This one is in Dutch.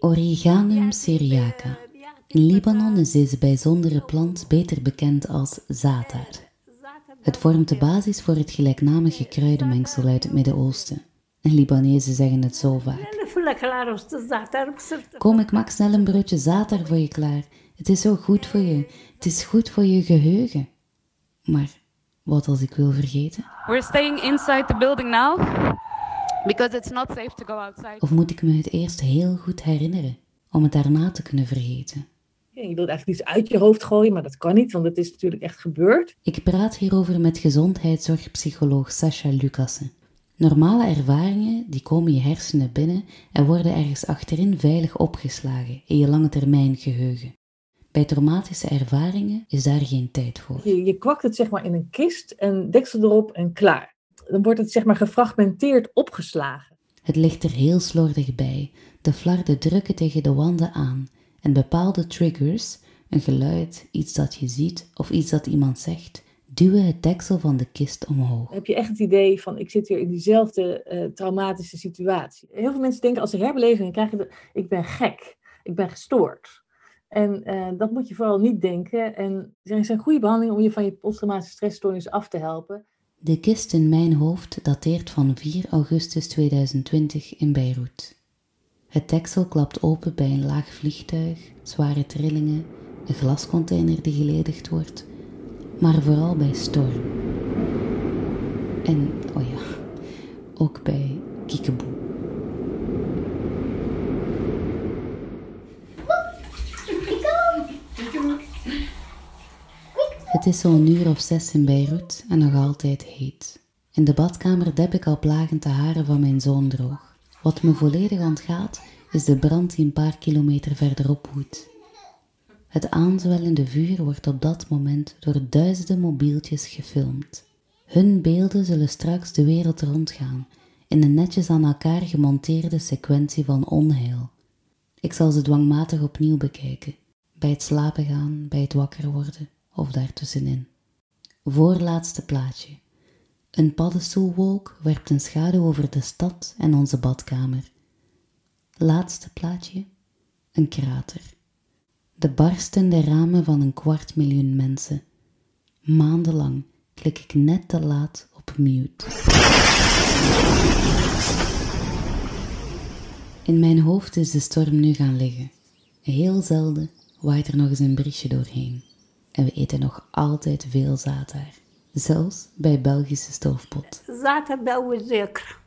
Origanum syriaca. In Libanon is deze bijzondere plant beter bekend als zatar. Het vormt de basis voor het gelijknamige kruidenmengsel uit het Midden-Oosten. En Libanezen zeggen het zo vaak. Kom, ik maak snel een broodje zatar voor je klaar. Het is zo goed voor je. Het is goed voor je geheugen. Maar wat als ik wil vergeten? We're staying inside the building now because it's not safe to go outside. Of moet ik me het eerst heel goed herinneren om het daarna te kunnen vergeten? Ja, je wilt eigenlijk iets uit je hoofd gooien, maar dat kan niet, want het is natuurlijk echt gebeurd. Ik praat hierover met gezondheidszorgpsycholoog Sascha Lucassen. Normale ervaringen die komen je hersenen binnen en worden ergens achterin veilig opgeslagen in je lange termijn geheugen. Bij traumatische ervaringen is daar geen tijd voor. Je, je kwakt het zeg maar in een kist en deksel erop en klaar. Dan wordt het zeg maar gefragmenteerd opgeslagen. Het ligt er heel slordig bij. De flarden drukken tegen de wanden aan en bepaalde triggers, een geluid, iets dat je ziet of iets dat iemand zegt, duwen het deksel van de kist omhoog. Heb je echt het idee van ik zit hier in diezelfde eh, traumatische situatie. Heel veel mensen denken als ze herbeleving krijgen, de, ik ben gek, ik ben gestoord. En uh, dat moet je vooral niet denken. En er zijn goede behandelingen om je van je posttraumatische stressstoornis af te helpen. De kist in mijn hoofd dateert van 4 augustus 2020 in Beirut. Het deksel klapt open bij een laag vliegtuig, zware trillingen, een glascontainer die geledigd wordt, maar vooral bij storm. En, oh ja, ook bij kiekeboe. Het is zo'n uur of zes in Beirut en nog altijd heet. In de badkamer deb ik al plagend de haren van mijn zoon droog. Wat me volledig ontgaat, is de brand die een paar kilometer verderop woedt. Het aanzwellende vuur wordt op dat moment door duizenden mobieltjes gefilmd. Hun beelden zullen straks de wereld rondgaan in een netjes aan elkaar gemonteerde sequentie van onheil. Ik zal ze dwangmatig opnieuw bekijken, bij het slapen gaan, bij het wakker worden of daartussenin. Voorlaatste plaatje. Een paddenstoelwolk werpt een schaduw over de stad en onze badkamer. Laatste plaatje. Een krater. De barstende ramen van een kwart miljoen mensen. Maandenlang klik ik net te laat op mute. In mijn hoofd is de storm nu gaan liggen. Heel zelden waait er nog eens een briesje doorheen. En we eten nog altijd veel zater. Zelfs bij Belgische stoofpot. Zater bouwen zeker.